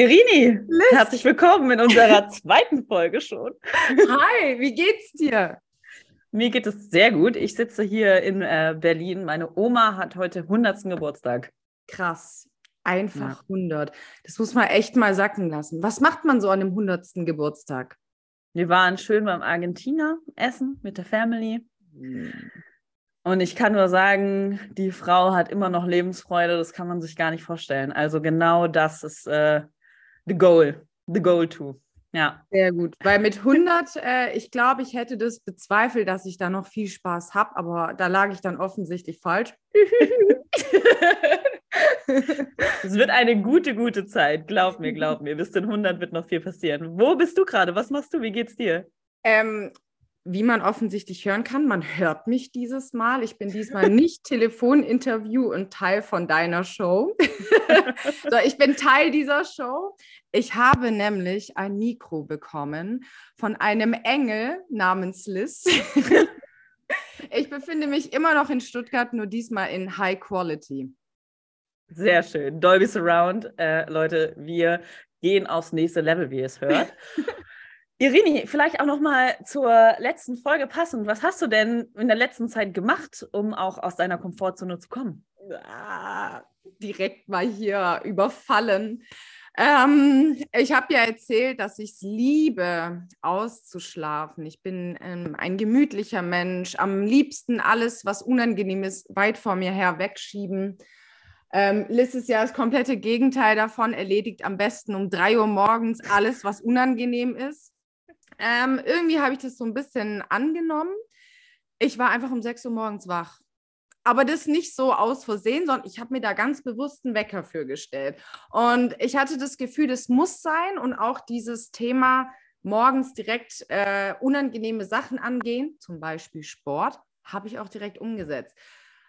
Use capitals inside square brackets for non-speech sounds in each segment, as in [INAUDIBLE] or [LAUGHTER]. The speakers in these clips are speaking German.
Irini, Liz. herzlich willkommen in unserer [LAUGHS] zweiten Folge schon. Hi, wie geht's dir? Mir geht es sehr gut. Ich sitze hier in äh, Berlin. Meine Oma hat heute 100. Geburtstag. Krass. Einfach ja. 100. Das muss man echt mal sacken lassen. Was macht man so an dem 100. Geburtstag? Wir waren schön beim Argentiner essen mit der Family. Mhm. Und ich kann nur sagen, die Frau hat immer noch Lebensfreude. Das kann man sich gar nicht vorstellen. Also genau das ist äh, the goal, the goal to. Ja. Sehr gut, weil mit 100, äh, ich glaube, ich hätte das bezweifelt, dass ich da noch viel Spaß habe, aber da lag ich dann offensichtlich falsch. [LAUGHS] [LAUGHS] Es wird eine gute, gute Zeit. Glaub mir, glaub mir. Bis zu 100 wird noch viel passieren. Wo bist du gerade? Was machst du? Wie geht's dir? Ähm, wie man offensichtlich hören kann, man hört mich dieses Mal. Ich bin diesmal nicht Telefoninterview und Teil von deiner Show. [LAUGHS] so, ich bin Teil dieser Show. Ich habe nämlich ein Mikro bekommen von einem Engel namens Liz. [LAUGHS] ich befinde mich immer noch in Stuttgart, nur diesmal in High Quality. Sehr schön. Dolby Surround. Äh, Leute, wir gehen aufs nächste Level, wie ihr es hört. [LAUGHS] Irini, vielleicht auch noch mal zur letzten Folge passend. Was hast du denn in der letzten Zeit gemacht, um auch aus deiner Komfortzone zu kommen? Ah, direkt mal hier überfallen. Ähm, ich habe ja erzählt, dass ich es liebe, auszuschlafen. Ich bin ähm, ein gemütlicher Mensch. Am liebsten alles, was unangenehm ist, weit vor mir her wegschieben. Ähm, Liz ist ja das komplette Gegenteil davon, erledigt am besten um drei Uhr morgens alles, was unangenehm ist. Ähm, irgendwie habe ich das so ein bisschen angenommen. Ich war einfach um 6 Uhr morgens wach. Aber das nicht so aus Versehen, sondern ich habe mir da ganz bewusst einen Wecker für gestellt. Und ich hatte das Gefühl, das muss sein und auch dieses Thema morgens direkt äh, unangenehme Sachen angehen, zum Beispiel Sport, habe ich auch direkt umgesetzt.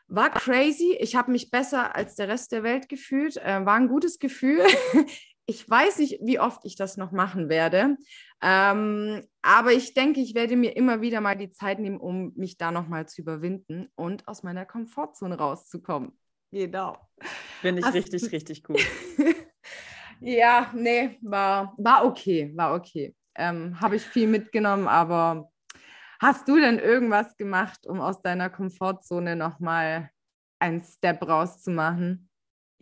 War crazy. Ich habe mich besser als der Rest der Welt gefühlt. Äh, war ein gutes Gefühl. [LAUGHS] ich weiß nicht, wie oft ich das noch machen werde. Ähm, aber ich denke, ich werde mir immer wieder mal die Zeit nehmen, um mich da nochmal zu überwinden und aus meiner Komfortzone rauszukommen. Genau. Finde ich Hast richtig, du... richtig gut. [LAUGHS] ja, nee, war, war okay, war okay. Ähm, Habe ich viel mitgenommen, aber hast du denn irgendwas gemacht, um aus deiner Komfortzone nochmal einen Step rauszumachen?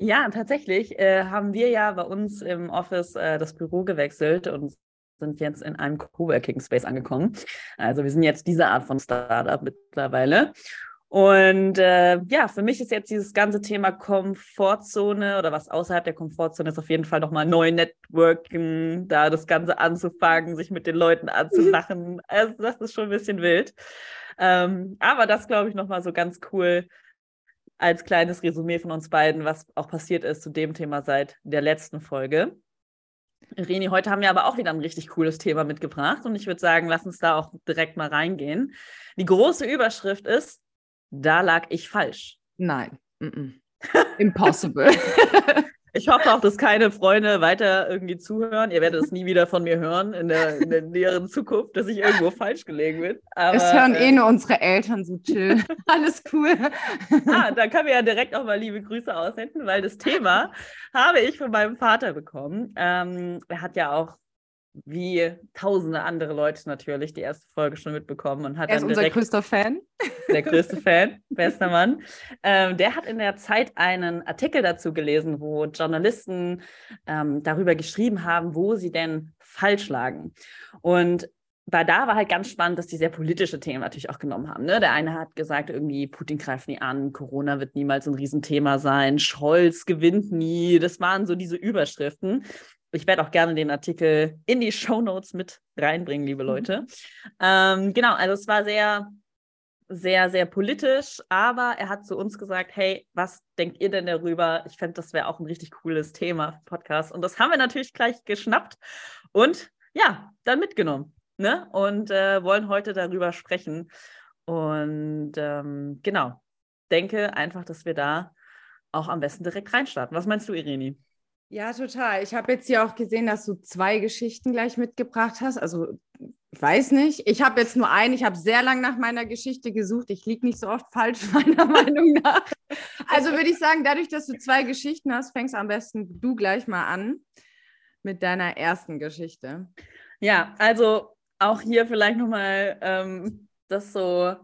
Ja, tatsächlich äh, haben wir ja bei uns im Office äh, das Büro gewechselt und sind jetzt in einem Coworking Space angekommen. Also wir sind jetzt diese Art von Startup mittlerweile. Und äh, ja, für mich ist jetzt dieses ganze Thema Komfortzone oder was außerhalb der Komfortzone ist auf jeden Fall nochmal neu Networken, da das Ganze anzufangen, sich mit den Leuten [LAUGHS] anzulachen. Also das ist schon ein bisschen wild. Ähm, aber das glaube ich nochmal so ganz cool als kleines Resümee von uns beiden, was auch passiert ist zu dem Thema seit der letzten Folge. Reni, heute haben wir aber auch wieder ein richtig cooles Thema mitgebracht und ich würde sagen, lass uns da auch direkt mal reingehen. Die große Überschrift ist, da lag ich falsch. Nein. Mm -mm. [LAUGHS] Impossible. [LAUGHS] Ich hoffe auch, dass keine Freunde weiter irgendwie zuhören. Ihr werdet es nie wieder von mir hören in der, in der näheren Zukunft, dass ich irgendwo falsch gelegen bin. Aber, es hören eh äh, nur unsere Eltern so chill. [LAUGHS] Alles cool. ah, da können wir ja direkt auch mal liebe Grüße aussenden, weil das Thema [LAUGHS] habe ich von meinem Vater bekommen. Ähm, er hat ja auch wie tausende andere Leute natürlich die erste Folge schon mitbekommen und hat er ist unser größter Fan. Der größte [LAUGHS] Fan, bester Mann. Ähm, der hat in der Zeit einen Artikel dazu gelesen, wo Journalisten ähm, darüber geschrieben haben, wo sie denn falsch lagen. Und bei da war halt ganz spannend, dass die sehr politische Themen natürlich auch genommen haben. Ne? Der eine hat gesagt, irgendwie Putin greift nie an, Corona wird niemals ein Riesenthema sein, Scholz gewinnt nie. Das waren so diese Überschriften. Ich werde auch gerne den Artikel in die Show Notes mit reinbringen, liebe mhm. Leute. Mhm. Ähm, genau, also es war sehr, sehr, sehr politisch, aber er hat zu uns gesagt, hey, was denkt ihr denn darüber? Ich fände, das wäre auch ein richtig cooles Thema für Podcast. Und das haben wir natürlich gleich geschnappt und ja, dann mitgenommen. Ne? Und äh, wollen heute darüber sprechen. Und ähm, genau, denke einfach, dass wir da auch am besten direkt reinstarten. Was meinst du, Irene? Ja, total. Ich habe jetzt hier auch gesehen, dass du zwei Geschichten gleich mitgebracht hast. Also, ich weiß nicht. Ich habe jetzt nur eine. Ich habe sehr lange nach meiner Geschichte gesucht. Ich liege nicht so oft falsch, [LAUGHS] meiner Meinung nach. Also würde ich sagen, dadurch, dass du zwei Geschichten hast, fängst am besten du gleich mal an. mit deiner ersten Geschichte. Ja, also auch hier vielleicht nochmal ähm, das so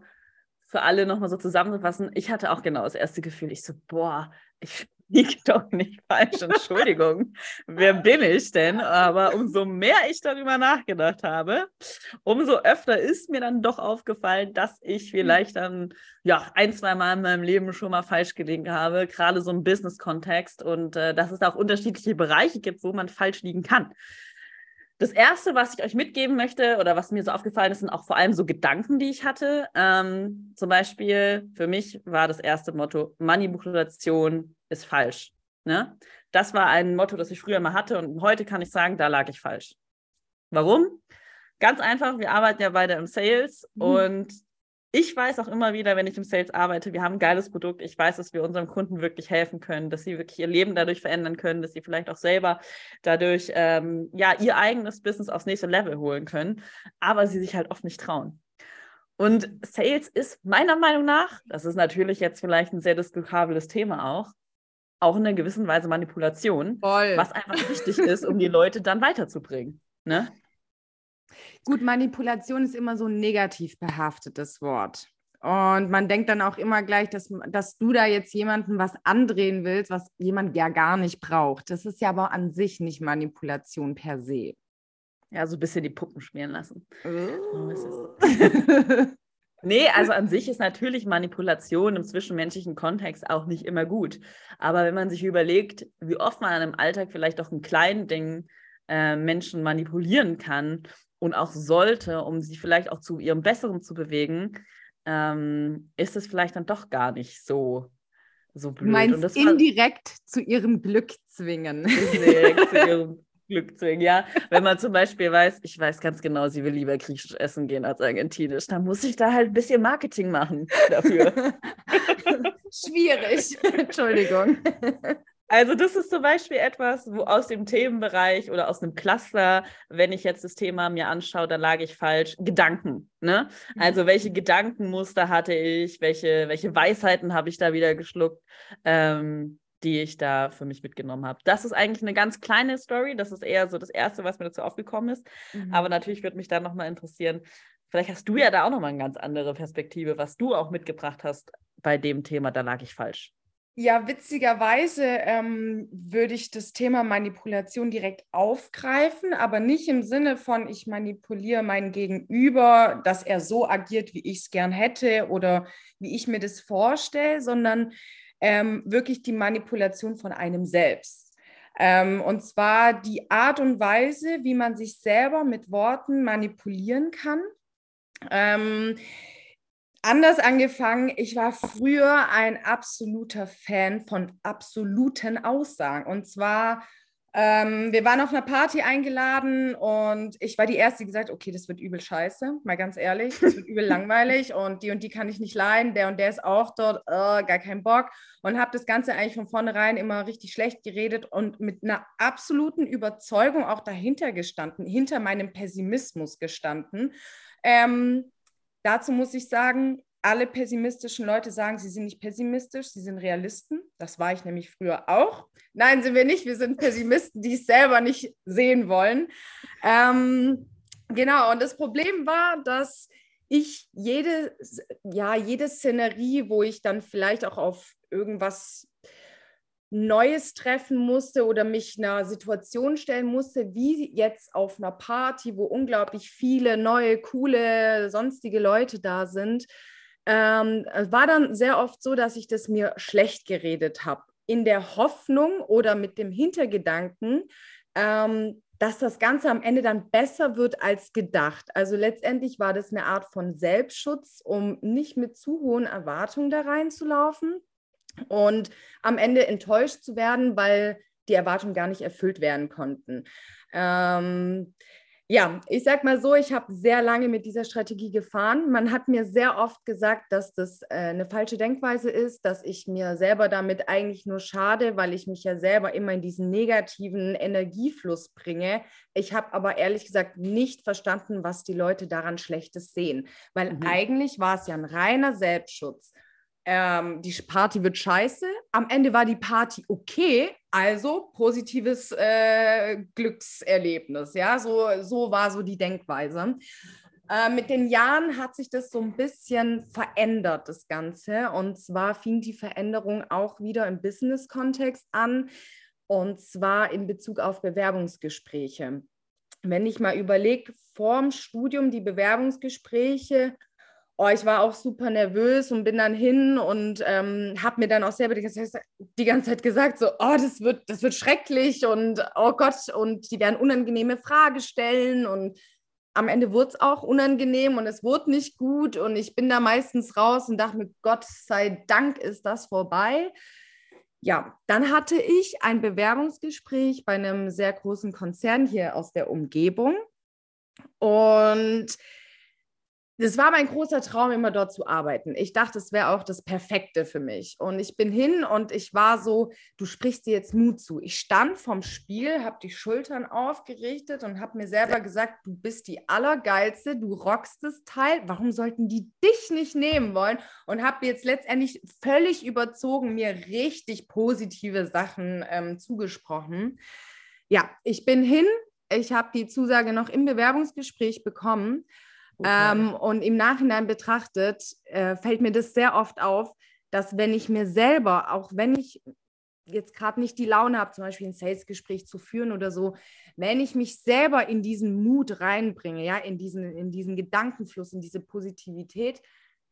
für alle nochmal so zusammenzufassen. Ich hatte auch genau das erste Gefühl, ich so, boah, ich liege doch nicht falsch, Entschuldigung. Wer bin ich denn? Aber umso mehr ich darüber nachgedacht habe, umso öfter ist mir dann doch aufgefallen, dass ich vielleicht dann ja ein, zwei Mal in meinem Leben schon mal falsch gelegen habe, gerade so im Business-Kontext und äh, dass es da auch unterschiedliche Bereiche gibt, wo man falsch liegen kann. Das erste, was ich euch mitgeben möchte oder was mir so aufgefallen ist, sind auch vor allem so Gedanken, die ich hatte. Ähm, zum Beispiel für mich war das erste Motto: Manipulation ist falsch. Ne? Das war ein Motto, das ich früher mal hatte und heute kann ich sagen, da lag ich falsch. Warum? Ganz einfach, wir arbeiten ja beide im Sales mhm. und ich weiß auch immer wieder, wenn ich im Sales arbeite, wir haben ein geiles Produkt. Ich weiß, dass wir unseren Kunden wirklich helfen können, dass sie wirklich ihr Leben dadurch verändern können, dass sie vielleicht auch selber dadurch ähm, ja ihr eigenes Business aufs nächste Level holen können, aber sie sich halt oft nicht trauen. Und Sales ist meiner Meinung nach, das ist natürlich jetzt vielleicht ein sehr diskutables Thema auch, auch in einer gewissen Weise Manipulation, Voll. was einfach wichtig ist, um die Leute dann weiterzubringen. Ne? Gut, Manipulation ist immer so ein negativ behaftetes Wort. Und man denkt dann auch immer gleich, dass, dass du da jetzt jemanden was andrehen willst, was jemand ja gar nicht braucht. Das ist ja aber an sich nicht Manipulation per se. Ja, so ein bisschen die Puppen schmieren lassen. Oh. [LAUGHS] nee, also an sich ist natürlich Manipulation im zwischenmenschlichen Kontext auch nicht immer gut. Aber wenn man sich überlegt, wie oft man im Alltag vielleicht auch in kleinen Dingen äh, Menschen manipulieren kann und auch sollte, um sie vielleicht auch zu ihrem Besseren zu bewegen, ähm, ist es vielleicht dann doch gar nicht so, so blöd. Du meinst indirekt zu ihrem Glück zwingen. Indirekt zu [LAUGHS] ihrem Glück zwingen, ja. Wenn man zum Beispiel weiß, ich weiß ganz genau, sie will lieber griechisch essen gehen als argentinisch, dann muss ich da halt ein bisschen Marketing machen dafür. [LAUGHS] Schwierig. [LAUGHS] Entschuldigung. Also das ist zum Beispiel etwas, wo aus dem Themenbereich oder aus einem Cluster, wenn ich jetzt das Thema mir anschaue, dann lag ich falsch, Gedanken. Ne? Mhm. Also welche Gedankenmuster hatte ich, welche, welche Weisheiten habe ich da wieder geschluckt, ähm, die ich da für mich mitgenommen habe. Das ist eigentlich eine ganz kleine Story. Das ist eher so das Erste, was mir dazu aufgekommen ist. Mhm. Aber natürlich würde mich da nochmal interessieren, vielleicht hast du ja da auch nochmal eine ganz andere Perspektive, was du auch mitgebracht hast bei dem Thema, da lag ich falsch. Ja, witzigerweise ähm, würde ich das Thema Manipulation direkt aufgreifen, aber nicht im Sinne von, ich manipuliere mein Gegenüber, dass er so agiert, wie ich es gern hätte oder wie ich mir das vorstelle, sondern ähm, wirklich die Manipulation von einem selbst. Ähm, und zwar die Art und Weise, wie man sich selber mit Worten manipulieren kann. Anders angefangen. Ich war früher ein absoluter Fan von absoluten Aussagen. Und zwar, ähm, wir waren auf einer Party eingeladen und ich war die Erste, die gesagt okay, das wird übel scheiße, mal ganz ehrlich, das wird übel [LAUGHS] langweilig und die und die kann ich nicht leiden, der und der ist auch dort, uh, gar keinen Bock. Und habe das Ganze eigentlich von vornherein immer richtig schlecht geredet und mit einer absoluten Überzeugung auch dahinter gestanden, hinter meinem Pessimismus gestanden. Ähm, Dazu muss ich sagen, alle pessimistischen Leute sagen, sie sind nicht pessimistisch, sie sind Realisten. Das war ich nämlich früher auch. Nein, sind wir nicht. Wir sind Pessimisten, die es selber nicht sehen wollen. Ähm, genau, und das Problem war, dass ich jede, ja, jede Szenerie, wo ich dann vielleicht auch auf irgendwas Neues treffen musste oder mich einer Situation stellen musste, wie jetzt auf einer Party, wo unglaublich viele neue, coole, sonstige Leute da sind, ähm, war dann sehr oft so, dass ich das mir schlecht geredet habe. In der Hoffnung oder mit dem Hintergedanken, ähm, dass das Ganze am Ende dann besser wird als gedacht. Also letztendlich war das eine Art von Selbstschutz, um nicht mit zu hohen Erwartungen da reinzulaufen und am Ende enttäuscht zu werden, weil die Erwartungen gar nicht erfüllt werden konnten. Ähm, ja, ich sag mal so, ich habe sehr lange mit dieser Strategie gefahren. Man hat mir sehr oft gesagt, dass das äh, eine falsche Denkweise ist, dass ich mir selber damit eigentlich nur schade, weil ich mich ja selber immer in diesen negativen Energiefluss bringe. Ich habe aber ehrlich gesagt nicht verstanden, was die Leute daran Schlechtes sehen, weil mhm. eigentlich war es ja ein reiner Selbstschutz ähm, die Party wird scheiße. Am Ende war die Party okay, Also positives äh, Glückserlebnis, ja, so, so war so die Denkweise. Äh, mit den Jahren hat sich das so ein bisschen verändert, das Ganze. Und zwar fing die Veränderung auch wieder im Business-Kontext an, und zwar in Bezug auf Bewerbungsgespräche. Wenn ich mal überlege, vorm Studium die Bewerbungsgespräche, oh, ich war auch super nervös und bin dann hin und ähm, habe mir dann auch selber die ganze, Zeit, die ganze, Zeit, gesagt, so, oh, das wird, das wird schrecklich und oh Gott, und die werden unangenehme Fragen stellen und am Ende wurde es auch unangenehm und es wurde nicht gut und ich bin da meistens raus und dachte mir, Gott sei Dank ist das vorbei. Ja, dann hatte ich ein Bewerbungsgespräch bei einem sehr großen Konzern hier aus der Umgebung und das war mein großer Traum, immer dort zu arbeiten. Ich dachte, es wäre auch das Perfekte für mich. Und ich bin hin und ich war so, du sprichst dir jetzt Mut zu. Ich stand vom Spiel, habe die Schultern aufgerichtet und habe mir selber gesagt, du bist die Allergeilste, du rockst das Teil. Warum sollten die dich nicht nehmen wollen? Und habe jetzt letztendlich völlig überzogen, mir richtig positive Sachen ähm, zugesprochen. Ja, ich bin hin. Ich habe die Zusage noch im Bewerbungsgespräch bekommen Ähm, und im Nachhinein betrachtet, äh, fällt mir das sehr oft auf, dass wenn ich mir selber, auch wenn ich jetzt gerade nicht die Laune habe, zum Beispiel ein Sales-Gespräch zu führen oder so, wenn ich mich selber in diesen Mut reinbringe, ja, in diesen, in diesen Gedankenfluss, in diese Positivität,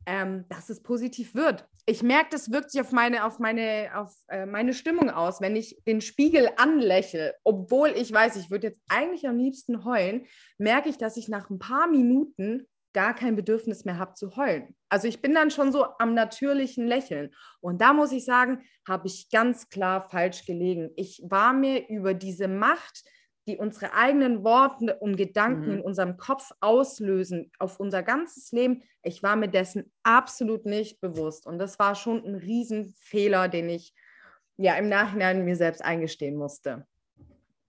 ähm, dass es positiv wird. Ich merke, das wirkt sich auf meine, auf meine, auf äh, meine Stimmung aus, wenn ich den Spiegel anlächle, obwohl ich weiß, ich würde jetzt eigentlich am liebsten heulen, merke ich, dass ich nach ein paar Minuten gar kein Bedürfnis mehr habe zu heulen. Also ich bin dann schon so am natürlichen Lächeln. Und da muss ich sagen, habe ich ganz klar falsch gelegen. Ich war mir über diese Macht, die unsere eigenen Worte und Gedanken mhm. in unserem Kopf auslösen auf unser ganzes Leben, ich war mir dessen absolut nicht bewusst. Und das war schon ein Riesenfehler, den ich ja im Nachhinein mir selbst eingestehen musste.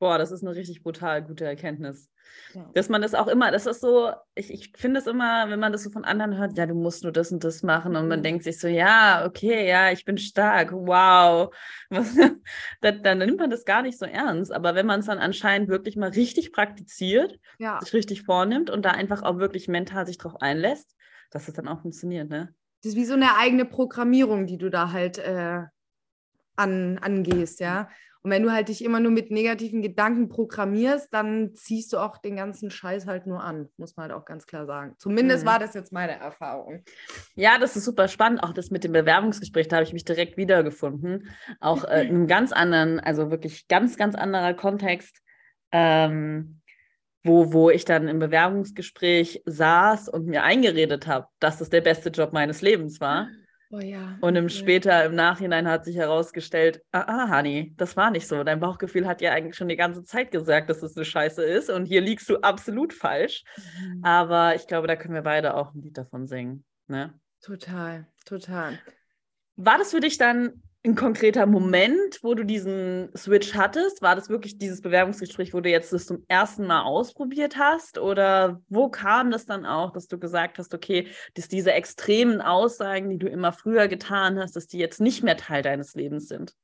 Boah, das ist eine richtig brutal gute Erkenntnis. Ja. Dass man das auch immer, das ist so, ich, ich finde es immer, wenn man das so von anderen hört, ja, du musst nur das und das machen und man mhm. denkt sich so, ja, okay, ja, ich bin stark, wow. [LAUGHS] dann, dann, nimmt man das gar nicht so ernst. Aber wenn man es dann anscheinend wirklich mal richtig praktiziert, ja. sich richtig vornimmt und da einfach auch wirklich mental sich drauf einlässt, dass es dann auch funktioniert, ne? Das ist wie so eine eigene Programmierung, die du da halt äh, an, angehst, ja. Und wenn du halt dich immer nur mit negativen Gedanken programmierst, dann ziehst du auch den ganzen Scheiß halt nur an, muss man halt auch ganz klar sagen. Zumindest mhm. war das jetzt meine Erfahrung. Ja, das ist super spannend. Auch das mit dem Bewerbungsgespräch, da habe ich mich direkt wiedergefunden. Auch äh, [LAUGHS] in einem ganz anderen, also wirklich ganz, ganz anderer Kontext. Ähm, wo, wo ich dann im Bewerbungsgespräch saß und mir eingeredet habe, dass das der beste Job meines Lebens war. Oh ja. Und im später, im Nachhinein hat sich herausgestellt, ah, ah, Hani, das war nicht so. Dein Bauchgefühl hat ja eigentlich schon die ganze Zeit gesagt, dass es eine Scheiße ist und hier liegst du absolut falsch. Mhm. Aber ich glaube, da können wir beide auch ein Lied davon singen. Ne? Total, total. War das für dich dann ein konkreter Moment, wo du diesen Switch hattest? War das wirklich dieses Bewerbungsgespräch, wo du jetzt das zum ersten Mal ausprobiert hast? Oder wo kam das dann auch, dass du gesagt hast, okay, dass diese extremen Aussagen, die du immer früher getan hast, dass die jetzt nicht mehr Teil deines Lebens sind?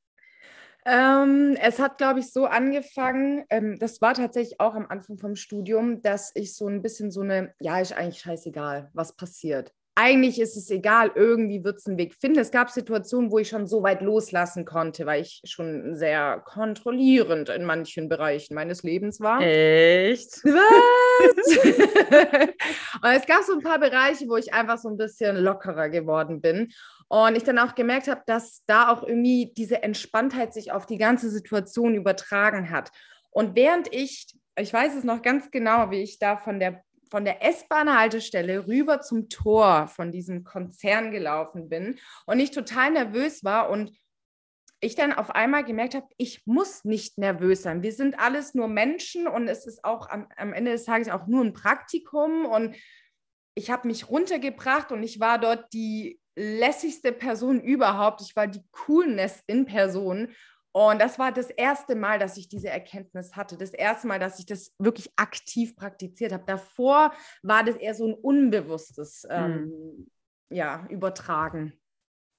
Ähm, es hat, glaube ich, so angefangen, ähm, das war tatsächlich auch am Anfang vom Studium, dass ich so ein bisschen so eine, ja, ist eigentlich scheißegal, was passiert eigentlich ist es egal, irgendwie wird es einen Weg finden. Es gab Situationen, wo ich schon so weit loslassen konnte, weil ich schon sehr kontrollierend in manchen Bereichen meines Lebens war. Echt? Was? [LAUGHS] und es gab so ein paar Bereiche, wo ich einfach so ein bisschen lockerer geworden bin. Und ich dann auch gemerkt habe, dass da auch irgendwie diese Entspanntheit sich auf die ganze Situation übertragen hat. Und während ich, ich weiß es noch ganz genau, wie ich da von der von der S-Bahn-Haltestelle rüber zum Tor von diesem Konzern gelaufen bin und ich total nervös war und ich dann auf einmal gemerkt habe, ich muss nicht nervös sein. Wir sind alles nur Menschen und es ist auch am, am Ende des Tages auch nur ein Praktikum und ich habe mich runtergebracht und ich war dort die lässigste Person überhaupt. Ich war die Coolness in Person und das war das erste Mal, dass ich diese Erkenntnis hatte. Das erste Mal, dass ich das wirklich aktiv praktiziert habe. Davor war das eher so ein unbewusstes ähm, mhm. ja, Übertragen.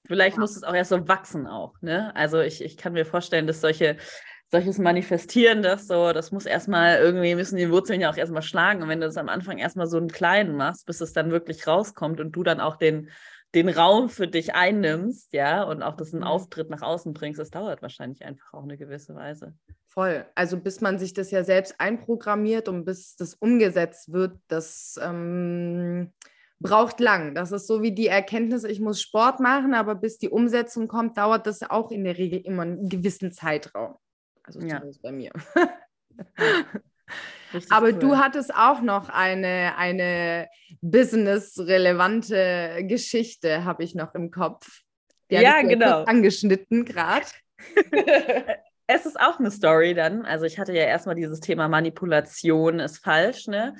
Vielleicht ja. muss es auch erst so wachsen auch, ne? Also ich, ich kann mir vorstellen, dass solche solches Manifestieren, das so, das muss erstmal irgendwie, müssen die Wurzeln ja auch erstmal schlagen. Und wenn du das am Anfang erstmal so einen kleinen machst, bis es dann wirklich rauskommt und du dann auch den, den Raum für dich einnimmst, ja, und auch das einen mhm. Auftritt nach außen bringst, das dauert wahrscheinlich einfach auch eine gewisse Weise. Voll. Also bis man sich das ja selbst einprogrammiert und bis das umgesetzt wird, das ähm, braucht lang. Das ist so wie die Erkenntnis, ich muss Sport machen, aber bis die Umsetzung kommt, dauert das auch in der Regel immer einen gewissen Zeitraum. Also ja. zumindest bei mir. [LAUGHS] Aber cool. du hattest auch noch eine, eine business-relevante Geschichte, habe ich noch im Kopf. Die ja, genau. angeschnitten gerade. [LAUGHS] es ist auch eine Story dann. Also ich hatte ja erstmal dieses Thema Manipulation ist falsch, ne?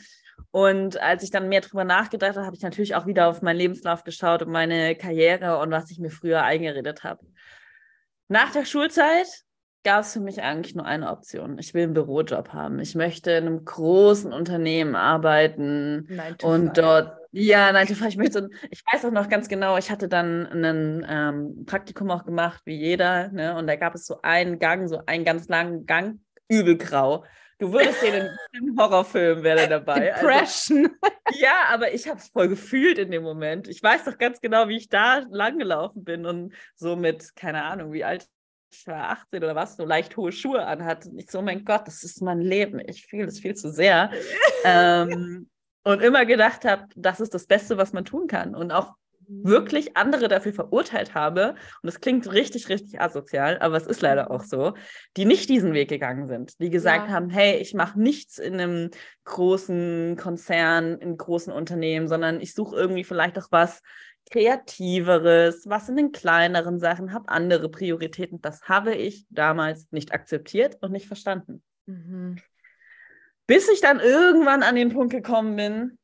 Und als ich dann mehr drüber nachgedacht habe, habe ich natürlich auch wieder auf meinen Lebenslauf geschaut und meine Karriere und was ich mir früher eingeredet habe. Nach der Schulzeit gab es für mich eigentlich nur eine Option. Ich will einen Bürojob haben. Ich möchte in einem großen Unternehmen arbeiten und dort, ja, nein, ich möchte, ich weiß auch noch ganz genau, ich hatte dann ein ähm, Praktikum auch gemacht, wie jeder, ne? Und da gab es so einen Gang, so einen ganz langen Gang, übelgrau. Du würdest sehen, in einem Horrorfilm wäre dabei. Also Depression. Also, [LAUGHS] ja, aber ich habe es voll gefühlt in dem Moment. Ich weiß doch ganz genau, wie ich da langgelaufen bin und so mit, keine Ahnung, wie alt 18 oder was, so leicht hohe Schuhe anhat. Und ich so, mein Gott, das ist mein Leben. Ich fühle das viel zu sehr. [LAUGHS] ähm, und immer gedacht habe, das ist das Beste, was man tun kann. Und auch wirklich andere dafür verurteilt habe, und das klingt richtig, richtig asozial, aber es ist leider auch so, die nicht diesen Weg gegangen sind, die gesagt ja. haben, hey, ich mache nichts in einem großen Konzern, in großen Unternehmen, sondern ich suche irgendwie vielleicht auch was Kreativeres, was in den kleineren Sachen, habe andere Prioritäten. Das habe ich damals nicht akzeptiert und nicht verstanden. Mhm. Bis ich dann irgendwann an den Punkt gekommen bin,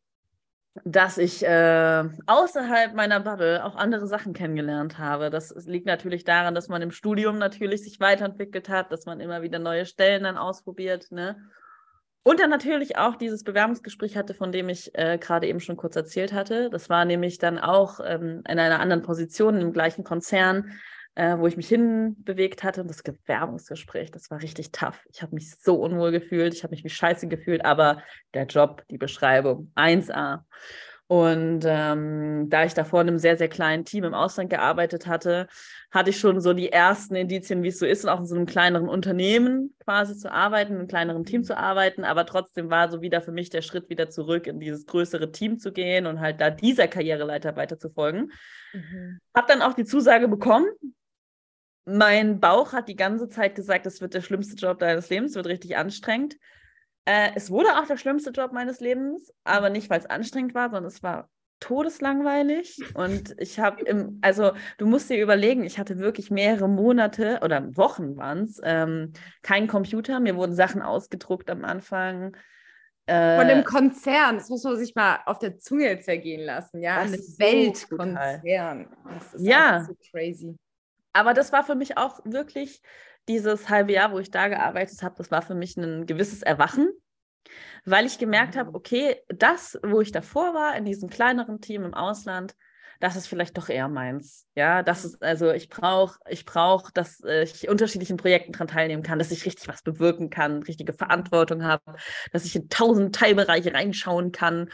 dass ich äh, außerhalb meiner Bubble auch andere Sachen kennengelernt habe. Das liegt natürlich daran, dass man im Studium natürlich sich weiterentwickelt hat, dass man immer wieder neue Stellen dann ausprobiert. Ne? Und dann natürlich auch dieses Bewerbungsgespräch hatte, von dem ich äh, gerade eben schon kurz erzählt hatte. Das war nämlich dann auch ähm, in einer anderen Position im gleichen Konzern, äh, wo ich mich hinbewegt hatte. Und das Bewerbungsgespräch, das war richtig tough. Ich habe mich so unwohl gefühlt, ich habe mich wie scheiße gefühlt, aber der Job, die Beschreibung, 1A. Und ähm, da ich davor in einem sehr, sehr kleinen Team im Ausland gearbeitet hatte, hatte ich schon so die ersten Indizien, wie es so ist, auch in so einem kleineren Unternehmen quasi zu arbeiten, in einem kleineren Team zu arbeiten. Aber trotzdem war so wieder für mich der Schritt wieder zurück in dieses größere Team zu gehen und halt da dieser Karriereleiter weiter zu folgen. Mhm. Habe dann auch die Zusage bekommen. Mein Bauch hat die ganze Zeit gesagt, das wird der schlimmste Job deines Lebens, wird richtig anstrengend. Äh, es wurde auch der schlimmste Job meines Lebens, aber nicht, weil es anstrengend war, sondern es war todeslangweilig. Und ich habe im, also du musst dir überlegen, ich hatte wirklich mehrere Monate oder Wochen waren es, ähm, kein Computer. Mir wurden Sachen ausgedruckt am Anfang. Äh, Von dem Konzern, das muss man sich mal auf der Zunge zergehen lassen, ja. Ein Weltkonzern. Das ist ja. so crazy. Aber das war für mich auch wirklich dieses halbe Jahr, wo ich da gearbeitet habe, das war für mich ein gewisses Erwachen, weil ich gemerkt habe, mhm. okay, das, wo ich davor war, in diesem kleineren Team im Ausland, das ist vielleicht doch eher meins. Ja, das ist, also ich brauche, ich brauche, dass ich unterschiedlichen Projekten daran teilnehmen kann, dass ich richtig was bewirken kann, richtige Verantwortung habe, dass ich in tausend Teilbereiche reinschauen kann.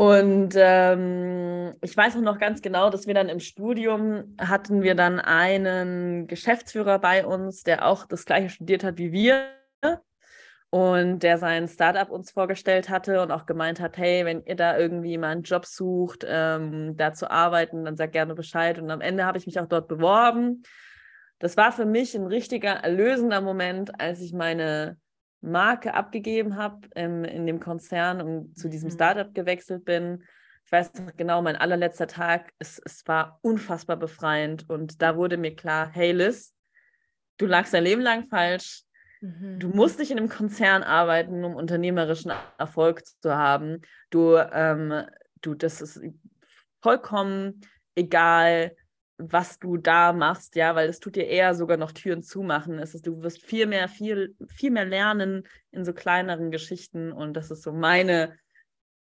Und ähm, ich weiß auch noch ganz genau, dass wir dann im Studium hatten wir dann einen Geschäftsführer bei uns, der auch das gleiche studiert hat wie wir und der sein Startup uns vorgestellt hatte und auch gemeint hat, hey, wenn ihr da irgendwie mal einen Job sucht, ähm, da zu arbeiten, dann sag gerne Bescheid. Und am Ende habe ich mich auch dort beworben. Das war für mich ein richtiger erlösender Moment, als ich meine Marke abgegeben habe ähm, in dem Konzern und zu diesem mhm. Startup gewechselt bin. Ich weiß noch genau, mein allerletzter Tag, es, es war unfassbar befreiend und da wurde mir klar, hey Liz, du lagst dein Leben lang falsch. Mhm. Du musst nicht in einem Konzern arbeiten, um unternehmerischen Erfolg zu haben. Du, ähm, du, das ist vollkommen egal, was du da machst, ja, weil es tut dir eher sogar noch Türen zumachen. Es ist, du wirst viel mehr, viel, viel mehr lernen in so kleineren Geschichten und das ist so meine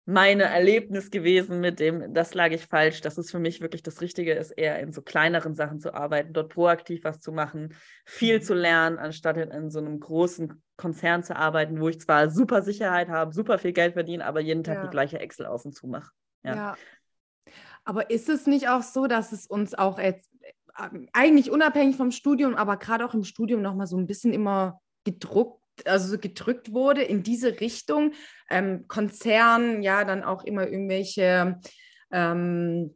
meine Erlebnis gewesen mit dem, das lag ich falsch, dass es für mich wirklich das Richtige ist, eher in so kleineren Sachen zu arbeiten, dort proaktiv was zu machen, viel mhm. zu lernen, anstatt in, in, so einem großen Konzern zu arbeiten, wo ich zwar super Sicherheit habe, super viel Geld verdiene, aber jeden Tag ja. die gleiche Excel auf und zu mache. Ja. ja. Aber ist es nicht auch so, dass es uns auch jetzt, äh, eigentlich unabhängig vom Studium, aber gerade auch im Studium nochmal so ein bisschen immer gedruckt also gedrückt wurde in diese Richtung. Ähm, Konzern, ja, dann auch immer irgendwelche ähm,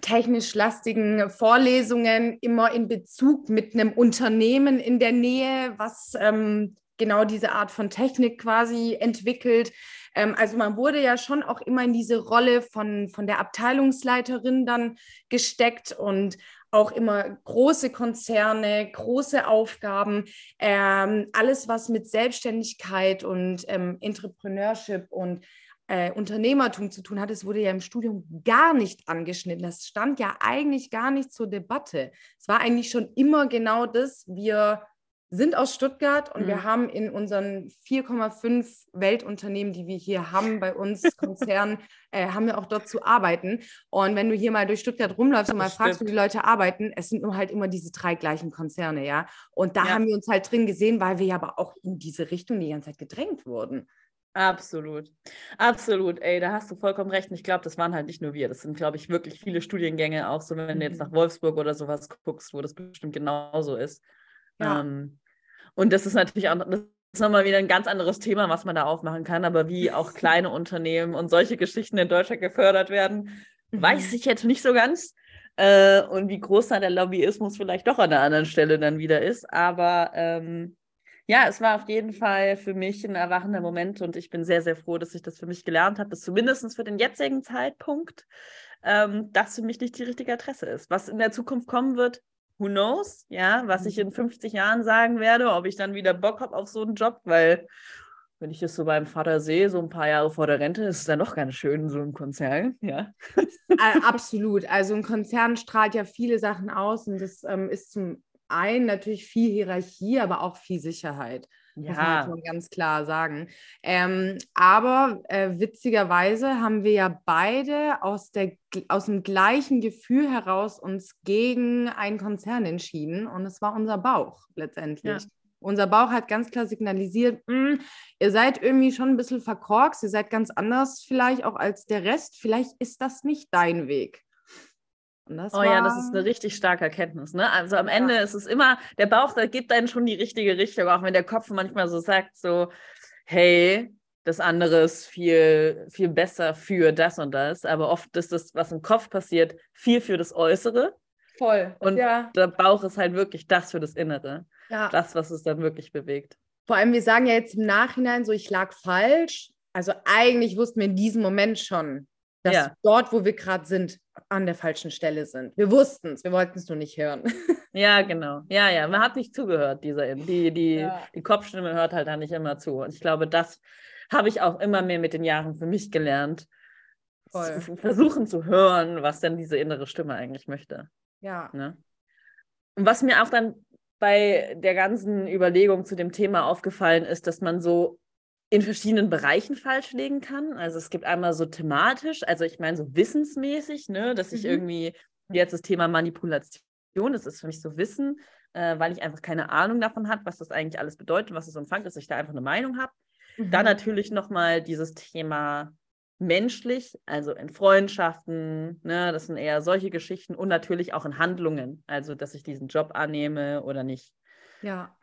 technisch lastigen Vorlesungen, immer in Bezug mit einem Unternehmen in der Nähe, was ähm, genau diese Art von Technik quasi entwickelt. Ähm, also man wurde ja schon auch immer in diese Rolle von, von der Abteilungsleiterin dann gesteckt und auch immer große Konzerne, große Aufgaben, ähm, alles, was mit Selbstständigkeit und ähm, Entrepreneurship und äh, Unternehmertum zu tun hat, es wurde ja im Studium gar nicht angeschnitten. Das stand ja eigentlich gar nicht zur Debatte. Es war eigentlich schon immer genau das, wir sind aus Stuttgart und mhm. wir haben in unseren 4,5 Weltunternehmen, die wir hier haben, bei uns [LAUGHS] Konzernen, äh, haben wir auch dort zu arbeiten. Und wenn du hier mal durch Stuttgart rumläufst und mal fragst, wie die Leute arbeiten, es sind nur halt immer diese drei gleichen Konzerne, ja. Und da ja. haben wir uns halt drin gesehen, weil wir aber auch in diese Richtung die ganze Zeit gedrängt wurden. Absolut. Absolut. Ey, da hast du vollkommen recht. Und ich glaube, das waren halt nicht nur wir. Das sind, glaube ich, wirklich viele Studiengänge, auch so, wenn du jetzt mhm. nach Wolfsburg oder sowas guckst, wo das bestimmt genauso ist. Ja. Ähm, und das ist natürlich auch das ist nochmal wieder ein ganz anderes Thema, was man da aufmachen kann. Aber wie auch [LAUGHS] kleine Unternehmen und solche Geschichten in Deutschland gefördert werden, mhm. weiß ich jetzt nicht so ganz. Äh, und wie groß da der Lobbyismus vielleicht doch an der anderen Stelle dann wieder ist. Aber ähm, ja, es war auf jeden Fall für mich ein erwachender Moment und ich bin sehr, sehr froh, dass ich das für mich gelernt habe, dass zumindest für den jetzigen Zeitpunkt ähm, das für mich nicht die richtige Adresse ist. Was in der Zukunft kommen wird, who knows, ja, was ich in 50 mhm. Jahren sagen werde, ob ich dann wieder Bock habe auf so einen Job, weil wenn ich es so beim Vater sehe, so ein paar Jahre vor der Rente, ist es dann doch ganz schön, so ein Konzern, ja. Absolut. Also ein Konzern strahlt ja viele Sachen aus und das ähm, ist zum einen natürlich viel Hierarchie, aber auch viel Sicherheit. Ja. Muss man schon ganz klar sagen. Ähm, aber äh, witzigerweise haben wir ja beide aus, der, aus dem gleichen Gefühl heraus uns gegen einen Konzern entschieden und es war unser Bauch letztendlich. Ja. Unser Bauch hat ganz klar signalisiert, hm, ihr seid irgendwie schon ein bisschen verkorkst, ihr seid ganz anders vielleicht auch als der Rest. Vielleicht ist das nicht dein Weg oh ja, das ist eine richtig starke Erkenntnis. Ne? Also am Ende ist es immer, der Bauch, da gibt einen schon die richtige Richtung, auch wenn der Kopf manchmal so sagt, so, hey, das andere ist viel, viel besser für das und das. Aber oft ist das, was im Kopf passiert, viel für das Äußere. Voll. Und ja. der Bauch ist halt wirklich das für das Innere. Ja. Das, was es dann wirklich bewegt. Vor allem, wir sagen ja jetzt im Nachhinein so, ich lag falsch. Also eigentlich wussten wir in diesem Moment schon, dass ja. dort, wo wir gerade sind, an der falschen Stelle sind. Wir wussten es, wir wollten es nur nicht hören. [LAUGHS] Ja, genau. Ja, ja, man hat nicht zugehört, dieser, die, die, ja. die Kopfstimme hört halt da nicht immer zu. Und ich glaube, das habe ich auch immer mehr mit den Jahren für mich gelernt. Voll. Zu versuchen zu hören, was denn diese innere Stimme eigentlich möchte. Ja. Ne? Und was mir auch dann bei der ganzen Überlegung zu dem Thema aufgefallen ist, dass man so in verschiedenen Bereichen falsch legen kann. Also es gibt einmal so thematisch, also ich meine so wissensmäßig, ne, dass ich mhm. irgendwie jetzt das Thema Manipulation, das ist für mich so Wissen, äh, weil ich einfach keine Ahnung davon habe, was das eigentlich alles bedeutet, was es umfängt, dass ich da einfach eine Meinung habe. Mhm. Dann natürlich nochmal dieses Thema menschlich, also in Freundschaften, ne, das sind eher solche Geschichten und natürlich auch in Handlungen, also dass ich diesen Job annehme oder nicht. Ja.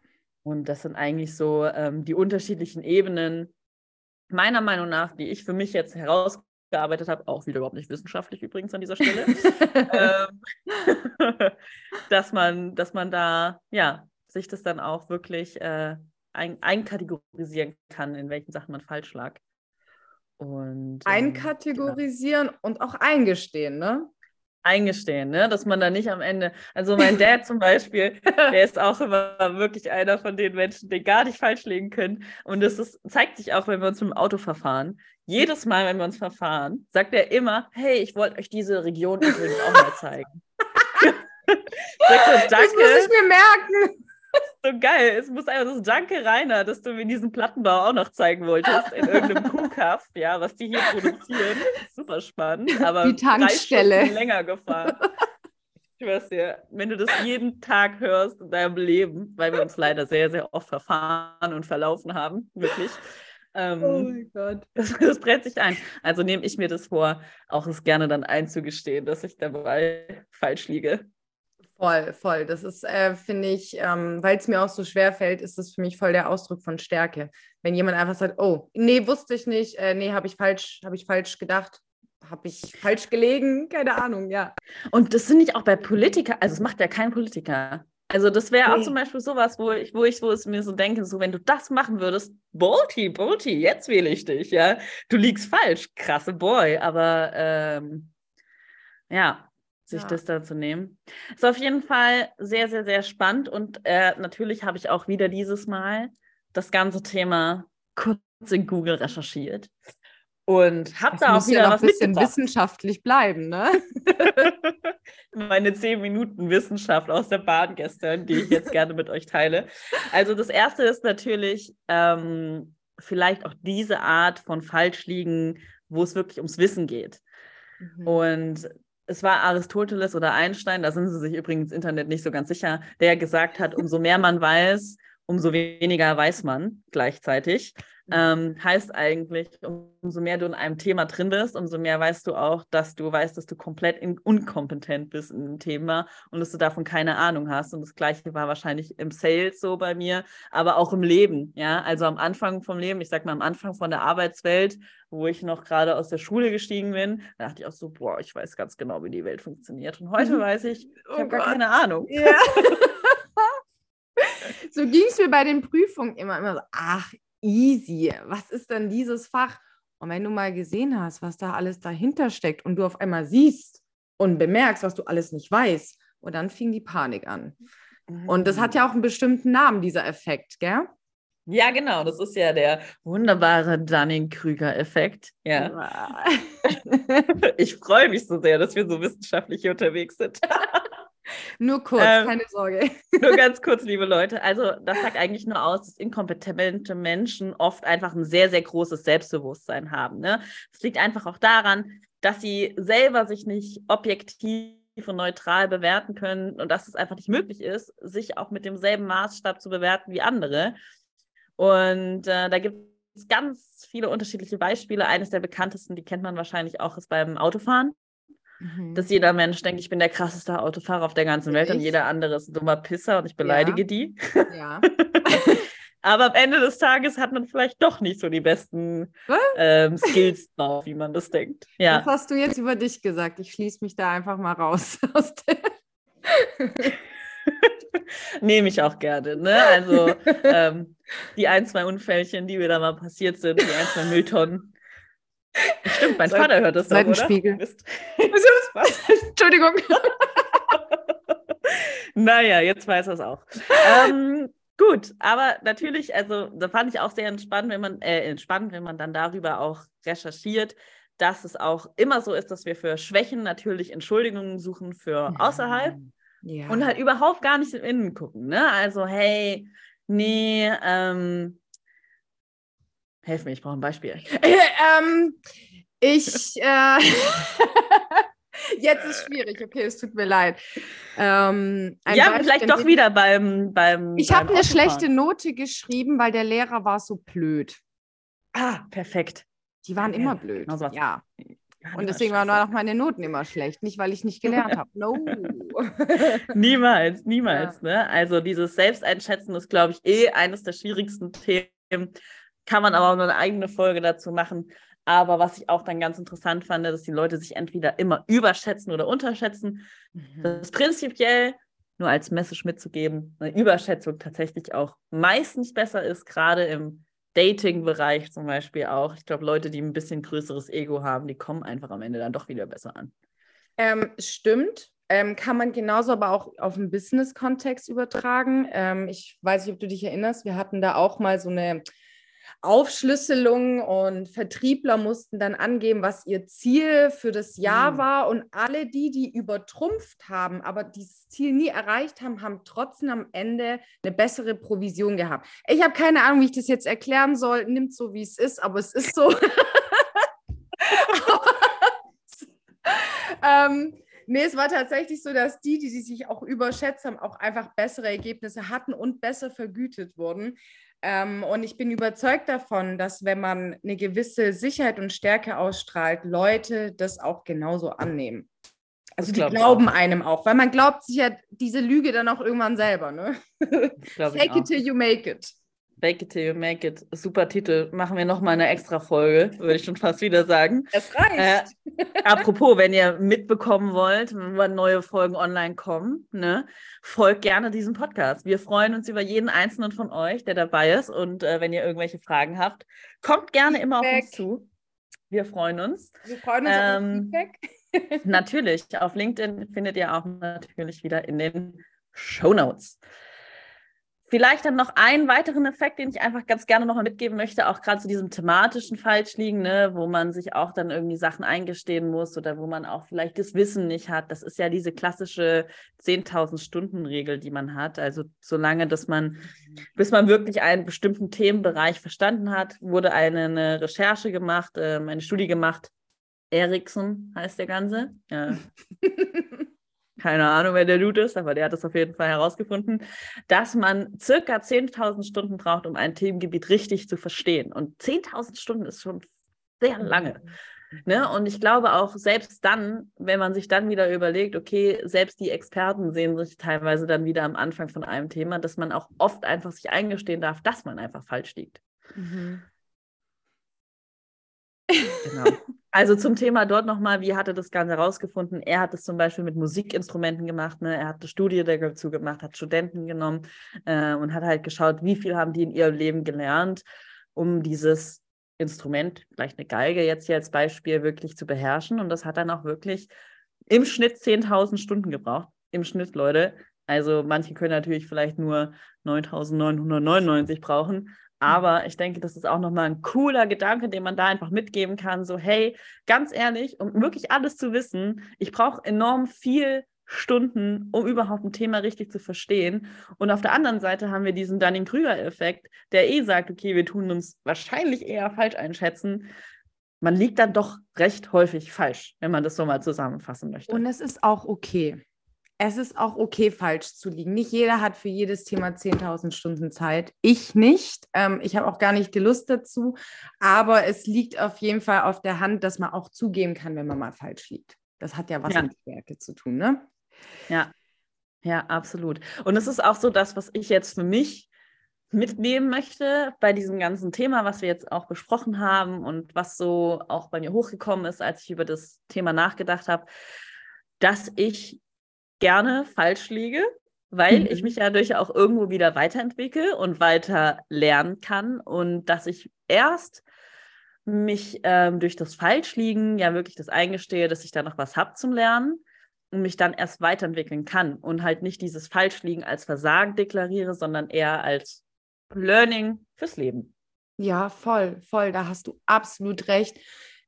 Und das sind eigentlich so ähm, die unterschiedlichen Ebenen, meiner Meinung nach, die ich für mich jetzt herausgearbeitet habe, auch wieder überhaupt nicht wissenschaftlich übrigens an dieser Stelle, [LAUGHS] ähm, [LAUGHS] dass, man, dass man da ja, sich das dann auch wirklich äh, ein, einkategorisieren kann, in welchen Sachen man falsch lag. Und, ähm, Einkategorisieren ja. und auch eingestehen, ne? Eingestehen, ne? dass man da nicht am Ende, also mein Dad zum Beispiel, [LAUGHS] der ist auch immer wirklich einer von den Menschen, die gar nicht falsch legen können. Und das ist, zeigt sich auch, wenn wir uns mit dem Auto verfahren. Jedes Mal, wenn wir uns verfahren, sagt er immer, hey, ich wollte euch diese Region übrigens auch mal zeigen. [LAUGHS] [LAUGHS] Sagt so, Danke. Das muss ich mir merken. So geil. Es muss einfach das Danke, Rainer, dass du mir diesen Plattenbau auch noch zeigen wolltest in irgendeinem [LAUGHS] Kuhkaff, ja, was die hier produzieren. Super spannend. Aber die Tankstelle. länger gefahren. Ich weiß dir, wenn du das jeden Tag hörst in deinem Leben, weil wir uns leider sehr, sehr oft verfahren und verlaufen haben, wirklich. Ähm, oh mein Gott. [LAUGHS] Das, das brennt sich ein. Also nehme ich mir das vor, auch es gerne dann einzugestehen, dass ich dabei falsch liege. Voll, voll. Das ist, äh, finde ich, ähm, weil es mir auch so schwer fällt, ist das für mich voll der Ausdruck von Stärke. Wenn jemand einfach sagt, oh, nee, wusste ich nicht, äh, nee, habe ich falsch, habe ich falsch gedacht, habe ich falsch gelegen, keine Ahnung, ja. Und das finde ich auch bei Politikern, also es macht ja kein Politiker. Also das wäre nee. auch zum Beispiel sowas, wo ich, wo ich, wo es mir so denke, so wenn du das machen würdest, Bolti, Bolti, jetzt wähle ich dich, ja. Du liegst falsch, krasse Boy, aber ähm, ja, sich ja. das da zu nehmen. Ist auf jeden Fall sehr, sehr, sehr spannend und äh, natürlich habe ich auch wieder dieses Mal das ganze Thema kurz in Google recherchiert und habe da auch wieder ja noch was ein bisschen wissenschaftlich bleiben, ne? [LAUGHS] Meine zehn Minuten Wissenschaft aus der Bahn gestern, die ich jetzt gerne mit euch teile. Also das erste ist natürlich ähm, vielleicht auch diese Art von Falschliegen, wo es wirklich ums Wissen geht. Mhm. Und es war Aristoteles oder Einstein, da sind sie sich übrigens Internet nicht so ganz sicher, der gesagt hat, umso mehr man weiß, umso weniger weiß man gleichzeitig. Mhm. Ähm, heißt eigentlich, umso mehr du in einem Thema drin bist, umso mehr weißt du auch, dass du weißt, dass du komplett unkompetent bist in einem Thema und dass du davon keine Ahnung hast. Und das Gleiche war wahrscheinlich im Sales so bei mir, aber auch im Leben. Ja, also am Anfang vom Leben, ich sag mal am Anfang von der Arbeitswelt, wo ich noch gerade aus der Schule gestiegen bin, da dachte ich auch so, boah, ich weiß ganz genau, wie die Welt funktioniert. Und heute mhm. weiß ich, ich oh habe gar keine Ahnung. Ja. [LAUGHS] so ging es mir bei den Prüfungen immer, immer so, ach, easy. Was ist denn dieses Fach? Und wenn du mal gesehen hast, was da alles dahinter steckt und du auf einmal siehst und bemerkst, was du alles nicht weißt, und dann fing die Panik an. Und das hat ja auch einen bestimmten Namen, dieser Effekt, gell? Ja, genau. Das ist ja der wunderbare Dunning-Krüger-Effekt. Ja. [LAUGHS] ich freue mich so sehr, dass wir so wissenschaftlich unterwegs sind. [LAUGHS] Nur kurz, ähm, keine Sorge. [LAUGHS] Nur ganz [LAUGHS] kurz, liebe Leute. Also, das sagt eigentlich nur aus, dass inkompetente Menschen oft einfach ein sehr, sehr großes Selbstbewusstsein haben. Ne? Das liegt einfach auch daran, dass sie selber sich nicht objektiv und neutral bewerten können und dass es einfach nicht möglich ist, sich auch mit demselben Maßstab zu bewerten wie andere. Und äh, da gibt es ganz viele unterschiedliche Beispiele. Eines der bekanntesten, die kennt man wahrscheinlich auch, ist beim Autofahren. Mhm. Dass jeder Mensch denkt, ich bin der krasseste Autofahrer auf der ganzen Welt ich? und jeder andere ist ein dummer Pisser und ich beleidige ja. die. Ja. [LAUGHS] Aber am Ende des Tages hat man vielleicht doch nicht so die besten ähm, Skills drauf, wie man das denkt. Ja. Was hast du jetzt über dich gesagt? Ich schließe mich da einfach mal raus [LAUGHS] [LAUGHS] Nehme ich auch gerne. Ne? Also ähm, die ein, zwei Unfällchen, die mir da mal passiert sind, die ein, zwei Mülltonnen, Stimmt, mein Vater hört das auch, oder? [LAUGHS] [LAUGHS] Entschuldigung. [LAUGHS] naja, jetzt weiß er es auch. ähm, gut, aber natürlich, also da fand ich auch sehr entspannt, wenn man, äh, entspannt, wenn man dann darüber auch recherchiert, dass es auch immer so ist, dass wir für Schwächen natürlich Entschuldigungen suchen für außerhalb ja. und halt überhaupt gar nicht im Innen gucken. Ne? Also, hey, nee, ähm, Helf mir, ich brauche ein Beispiel. Äh, [LAUGHS] ähm, ich. Äh, [LAUGHS] Jetzt ist schwierig, okay, es tut mir leid. Ähm, ja, Beispiel, vielleicht doch wieder beim. beim ich habe eine schlechte Note geschrieben, weil der Lehrer war so blöd. Ah, perfekt. Die waren ja, immer blöd. Genau ja. Und deswegen waren auch meine Noten immer schlecht. Nicht, weil ich nicht gelernt habe. No. [LAUGHS] niemals, niemals. Ja. Ne? Also dieses Selbsteinschätzen ist, glaube ich, eh eines der schwierigsten Themen kann man aber auch nur eine eigene Folge dazu machen. Aber was ich auch dann ganz interessant fand, dass die Leute sich entweder immer überschätzen oder unterschätzen. Mhm. Das ist prinzipiell nur als Message mitzugeben, eine Überschätzung tatsächlich auch meistens besser ist, gerade im Dating-Bereich zum Beispiel auch. Ich glaube, Leute, die ein bisschen größeres Ego haben, die kommen einfach am Ende dann doch wieder besser an. Ähm, stimmt. Ähm, kann man genauso aber auch auf den Business-Kontext übertragen. Ähm, ich weiß nicht, ob du dich erinnerst, wir hatten da auch mal so eine Aufschlüsselung und Vertriebler mussten dann angeben, was ihr Ziel für das Jahr mhm. war. Und alle die, die übertrumpft haben, aber dieses Ziel nie erreicht haben, haben trotzdem am Ende eine bessere Provision gehabt. Ich habe keine Ahnung, wie ich das jetzt erklären soll. Nimmt so, wie es ist, aber es ist so. [LAUGHS] ähm, Nee, es war tatsächlich so, dass die, die, die sich auch überschätzt haben, auch einfach bessere Ergebnisse hatten und besser vergütet wurden. Ähm, und ich bin überzeugt davon, dass wenn man eine gewisse Sicherheit und Stärke ausstrahlt, Leute das auch genauso annehmen. Also die glauben auch. einem auch, weil man glaubt sich ja diese Lüge dann auch irgendwann selber. Ne? [LAUGHS] Fake it till you make it. Fake it till you make it. Super Titel. Machen wir nochmal eine extra Folge, würde ich schon fast wieder sagen. Es reicht. Äh, apropos, wenn ihr mitbekommen wollt, wann neue Folgen online kommen, ne, folgt gerne diesem Podcast. Wir freuen uns über jeden einzelnen von euch, der dabei ist. Und äh, wenn ihr irgendwelche Fragen habt, kommt gerne Feedback. immer auf uns zu. Wir freuen uns. Wir freuen uns ähm, auf Feedback. natürlich. Auf LinkedIn findet ihr auch natürlich wieder in den Show Notes. Vielleicht dann noch einen weiteren Effekt, den ich einfach ganz gerne nochmal mitgeben möchte, auch gerade zu diesem thematischen Falschliegen, ne, wo man sich auch dann irgendwie Sachen eingestehen muss oder wo man auch vielleicht das Wissen nicht hat. Das ist ja diese klassische 10.000 Stunden Regel, die man hat. Also solange, dass man, bis man wirklich einen bestimmten Themenbereich verstanden hat, wurde eine, eine Recherche gemacht, äh, eine Studie gemacht. Ericsson heißt der Ganze. Ja. [LAUGHS] keine Ahnung, wer der Dude ist, aber der hat es auf jeden Fall herausgefunden, dass man circa 10.000 Stunden braucht, um ein Themengebiet richtig zu verstehen. Und 10.000 Stunden ist schon sehr lange. Ne? Und ich glaube auch, selbst dann, wenn man sich dann wieder überlegt, okay, selbst die Experten sehen sich teilweise dann wieder am Anfang von einem Thema, dass man auch oft einfach sich eingestehen darf, dass man einfach falsch liegt. Mhm. Genau. [LAUGHS] Also zum Thema dort nochmal, wie hat er das Ganze herausgefunden? Er hat es zum Beispiel mit Musikinstrumenten gemacht, ne? er hat eine Studie dazu gemacht, hat Studenten genommen äh, und hat halt geschaut, wie viel haben die in ihrem Leben gelernt, um dieses Instrument, vielleicht eine Geige jetzt hier als Beispiel, wirklich zu beherrschen. Und das hat dann auch wirklich im Schnitt 10.000 Stunden gebraucht. Im Schnitt, Leute. Also manche können natürlich vielleicht nur 9.999 brauchen, aber ich denke, das ist auch nochmal ein cooler Gedanke, den man da einfach mitgeben kann. So, hey, ganz ehrlich, um wirklich alles zu wissen, ich brauche enorm viel Stunden, um überhaupt ein Thema richtig zu verstehen. Und auf der anderen Seite haben wir diesen Dunning-Krüger-Effekt, der eh sagt, okay, wir tun uns wahrscheinlich eher falsch einschätzen. Man liegt dann doch recht häufig falsch, wenn man das so mal zusammenfassen möchte. Und es ist auch okay es ist auch okay, falsch zu liegen. Nicht jeder hat für jedes Thema 10.000 Stunden Zeit. Ich nicht. Ähm, ich habe auch gar nicht die Lust dazu. Aber es liegt auf jeden Fall auf der Hand, dass man auch zugeben kann, wenn man mal falsch liegt. Das hat ja was ja. mit Stärke zu tun, ne? Ja, ja, absolut. Und es ist auch so das, was ich jetzt für mich mitnehmen möchte bei diesem ganzen Thema, was wir jetzt auch besprochen haben und was so auch bei mir hochgekommen ist, als ich über das Thema nachgedacht habe, dass ich gerne falsch liege, weil mhm. ich mich ja durch auch irgendwo wieder weiterentwickle und weiter lernen kann und dass ich erst mich ähm, durch das Falschliegen ja wirklich das eingestehe, dass ich da noch was habe zum Lernen und mich dann erst weiterentwickeln kann und halt nicht dieses Falschliegen als Versagen deklariere, sondern eher als Learning fürs Leben. Ja, voll, voll, da hast du absolut recht.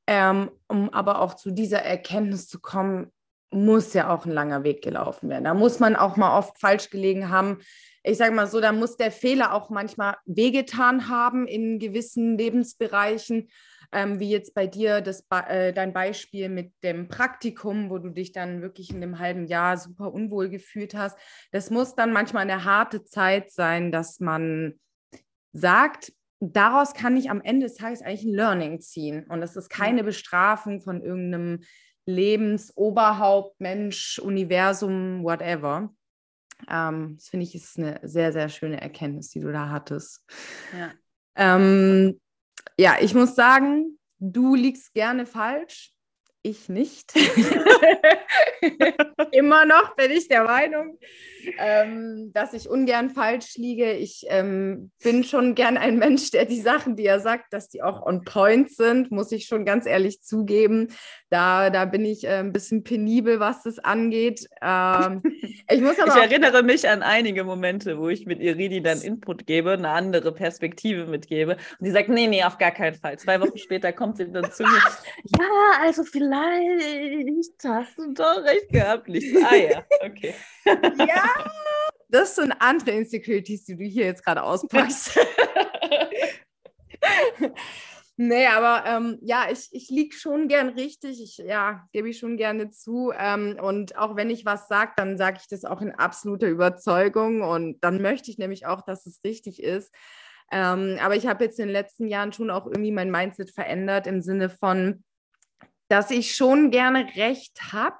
Ähm, um aber auch zu dieser Erkenntnis zu kommen, muss ja auch ein langer Weg gelaufen werden. Da muss man auch mal oft falsch gelegen haben. Ich sage mal so, da muss der Fehler auch manchmal wehgetan haben in gewissen Lebensbereichen, ähm, wie jetzt bei dir das, äh, dein Beispiel mit dem Praktikum, wo du dich dann wirklich in dem halben Jahr super unwohl gefühlt hast. Das muss dann manchmal eine harte Zeit sein, dass man sagt, daraus kann ich am Ende des Tages eigentlich ein Learning ziehen. Und das ist keine Bestrafung von irgendeinem Lebensoberhaupt, Mensch, Universum, whatever. Ähm, das finde ich ist eine sehr, sehr schöne Erkenntnis, die du da hattest. Ja. Ähm, ja, ich muss sagen, du liegst gerne falsch. Ich nicht. [LAUGHS] Immer noch bin ich der Meinung, ähm, dass ich ungern falsch liege. Ich ähm, bin schon gern ein Mensch, der die Sachen, die er sagt, dass die auch on point sind, muss ich schon ganz ehrlich zugeben. Da, da bin ich äh, ein bisschen penibel, was das angeht. Ähm, [LAUGHS] ich, muss aber ich erinnere mich an einige Momente, wo ich mit Iridi dann Input gebe, eine andere Perspektive mitgebe. Und die sagt, nee, nee, auf gar keinen Fall. Zwei Wochen später kommt sie dann zu mir. [LAUGHS] Ja, also vielleicht vielleicht hast du doch recht gehabt. Nicht ah ja, okay. [LAUGHS] ja, das sind andere Insecurities, die du hier jetzt gerade auspackst. [LAUGHS] nee, aber ähm, ja, ich, ich liege schon gern richtig. Ich, ja, gebe ich schon gerne zu. Ähm, und auch wenn ich was sage, dann sage ich das auch in absoluter Überzeugung. Und dann möchte ich nämlich auch, dass es richtig ist. Ähm, aber ich habe jetzt in den letzten Jahren schon auch irgendwie mein Mindset verändert im Sinne von, dass ich schon gerne Recht habe,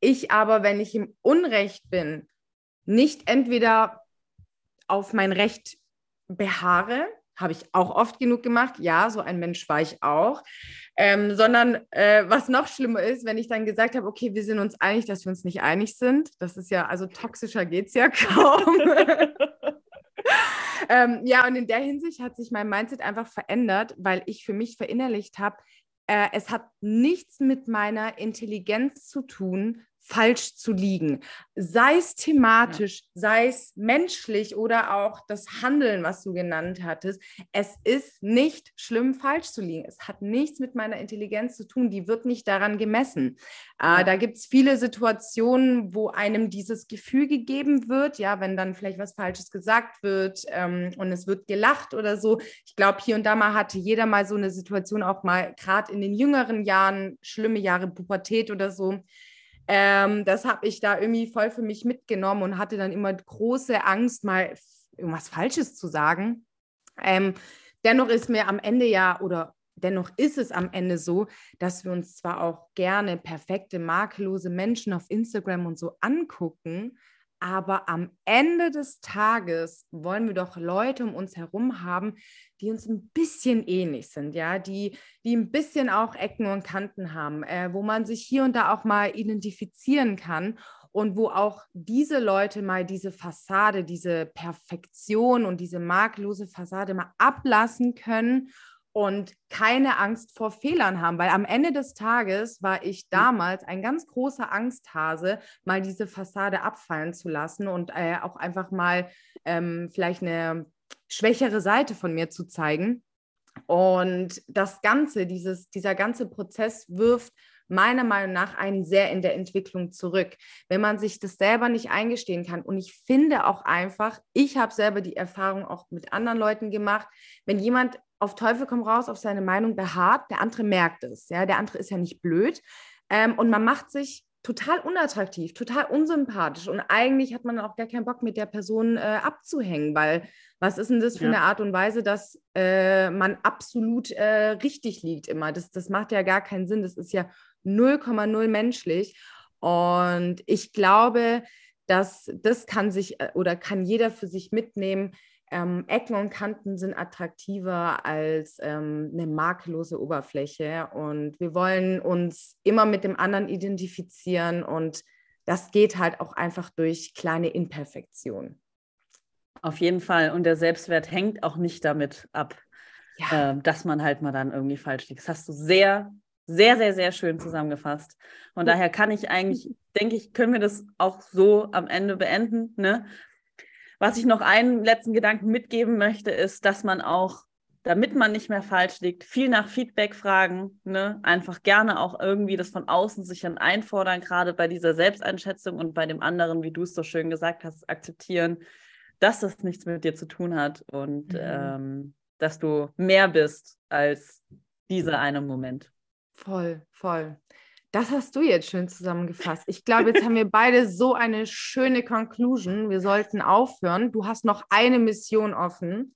ich aber, wenn ich im Unrecht bin, nicht entweder auf mein Recht beharre, habe ich auch oft genug gemacht, ja, so ein Mensch war ich auch, ähm, sondern äh, was noch schlimmer ist, wenn ich dann gesagt habe, okay, wir sind uns einig, dass wir uns nicht einig sind, das ist ja, also toxischer geht es ja kaum. [LAUGHS] ähm, ja, und in der Hinsicht hat sich mein Mindset einfach verändert, weil ich für mich verinnerlicht habe, äh, es hat nichts mit meiner Intelligenz zu tun, falsch zu liegen. Sei es thematisch, ja. sei es menschlich oder auch das Handeln, was du genannt hattest. Es ist nicht schlimm, falsch zu liegen. Es hat nichts mit meiner Intelligenz zu tun. Die wird nicht daran gemessen. Äh, da gibt es viele Situationen, wo einem dieses Gefühl gegeben wird, ja, wenn dann vielleicht was Falsches gesagt wird ähm, und es wird gelacht oder so. Ich glaube, hier und da mal hatte jeder mal so eine Situation, auch mal gerade in den jüngeren Jahren, schlimme Jahre Pubertät oder so ähm, das habe ich da irgendwie voll für mich mitgenommen und hatte dann immer große Angst, mal irgendwas Falsches zu sagen. Ähm, dennoch ist mir am Ende ja oder dennoch ist es am Ende so, dass wir uns zwar auch gerne perfekte, makellose Menschen auf Instagram und so angucken, aber am Ende des Tages wollen wir doch Leute um uns herum haben, die uns ein bisschen ähnlich sind, ja, die, die ein bisschen auch Ecken und Kanten haben, äh, wo man sich hier und da auch mal identifizieren kann und wo auch diese Leute mal diese Fassade, diese Perfektion und diese makellose Fassade mal ablassen können und keine Angst vor Fehlern haben, weil am Ende des Tages war ich damals ein ganz großer Angsthase, mal diese Fassade abfallen zu lassen und äh, auch einfach mal ähm, vielleicht eine schwächere Seite von mir zu zeigen. Und das Ganze, dieses, dieser ganze Prozess wirft meiner Meinung nach einen sehr in der Entwicklung zurück, wenn man sich das selber nicht eingestehen kann. Und ich finde auch einfach, ich habe selber die Erfahrung auch mit anderen Leuten gemacht, wenn jemand auf Teufel komm raus auf seine Meinung beharrt, der andere merkt es. Ja, der andere ist ja nicht blöd. Ähm, und man macht sich total unattraktiv, total unsympathisch. Und eigentlich hat man auch gar keinen Bock, mit der Person äh, abzuhängen, weil was ist denn das für ja. eine Art und Weise, dass äh, man absolut äh, richtig liegt immer? Das, das macht ja gar keinen Sinn. Das ist ja 0,0 menschlich. Und ich glaube, dass das kann sich äh, oder kann jeder für sich mitnehmen, ähm, Ecken und Kanten sind attraktiver als ähm, eine makellose Oberfläche. Und wir wollen uns immer mit dem anderen identifizieren. Und das geht halt auch einfach durch kleine Imperfektionen. Auf jeden Fall. Und der Selbstwert hängt auch nicht damit ab, ja. äh, dass man halt mal dann irgendwie falsch liegt. Das hast du sehr, sehr, sehr, sehr schön zusammengefasst. Und daher kann ich eigentlich, denke ich, können wir das auch so am Ende beenden. Ne? Was ich noch einen letzten Gedanken mitgeben möchte, ist, dass man auch, damit man nicht mehr falsch liegt, viel nach Feedback fragen, ne? einfach gerne auch irgendwie das von außen sich dann einfordern, gerade bei dieser Selbsteinschätzung und bei dem anderen, wie du es so schön gesagt hast, akzeptieren, dass das nichts mit dir zu tun hat und mhm. ähm, dass du mehr bist als dieser eine Moment. Voll, voll. Das hast du jetzt schön zusammengefasst. Ich glaube, jetzt haben wir beide so eine schöne Conclusion. Wir sollten aufhören. Du hast noch eine Mission offen.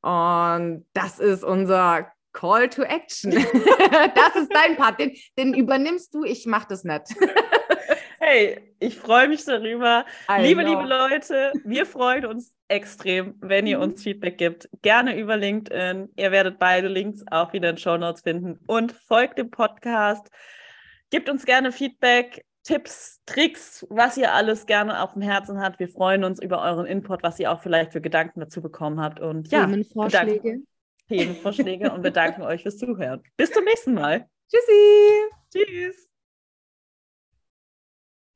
Und das ist unser Call to Action. [LAUGHS] das ist dein Part. Den, den übernimmst du. Ich mache das nicht. Hey, ich freue mich darüber. I liebe, know. liebe Leute, wir freuen uns extrem, wenn ihr mhm. uns Feedback gibt. Gerne über LinkedIn. Ihr werdet beide Links auch wieder in Show Notes finden. Und folgt dem Podcast. Gebt uns gerne Feedback, Tipps, Tricks, was ihr alles gerne auf dem Herzen habt. Wir freuen uns über euren Input, was ihr auch vielleicht für Gedanken dazu bekommen habt. Und ja, Themenvorschläge. Themenvorschläge und bedanken euch fürs Zuhören. Bis zum nächsten Mal. Tschüssi. Tschüss.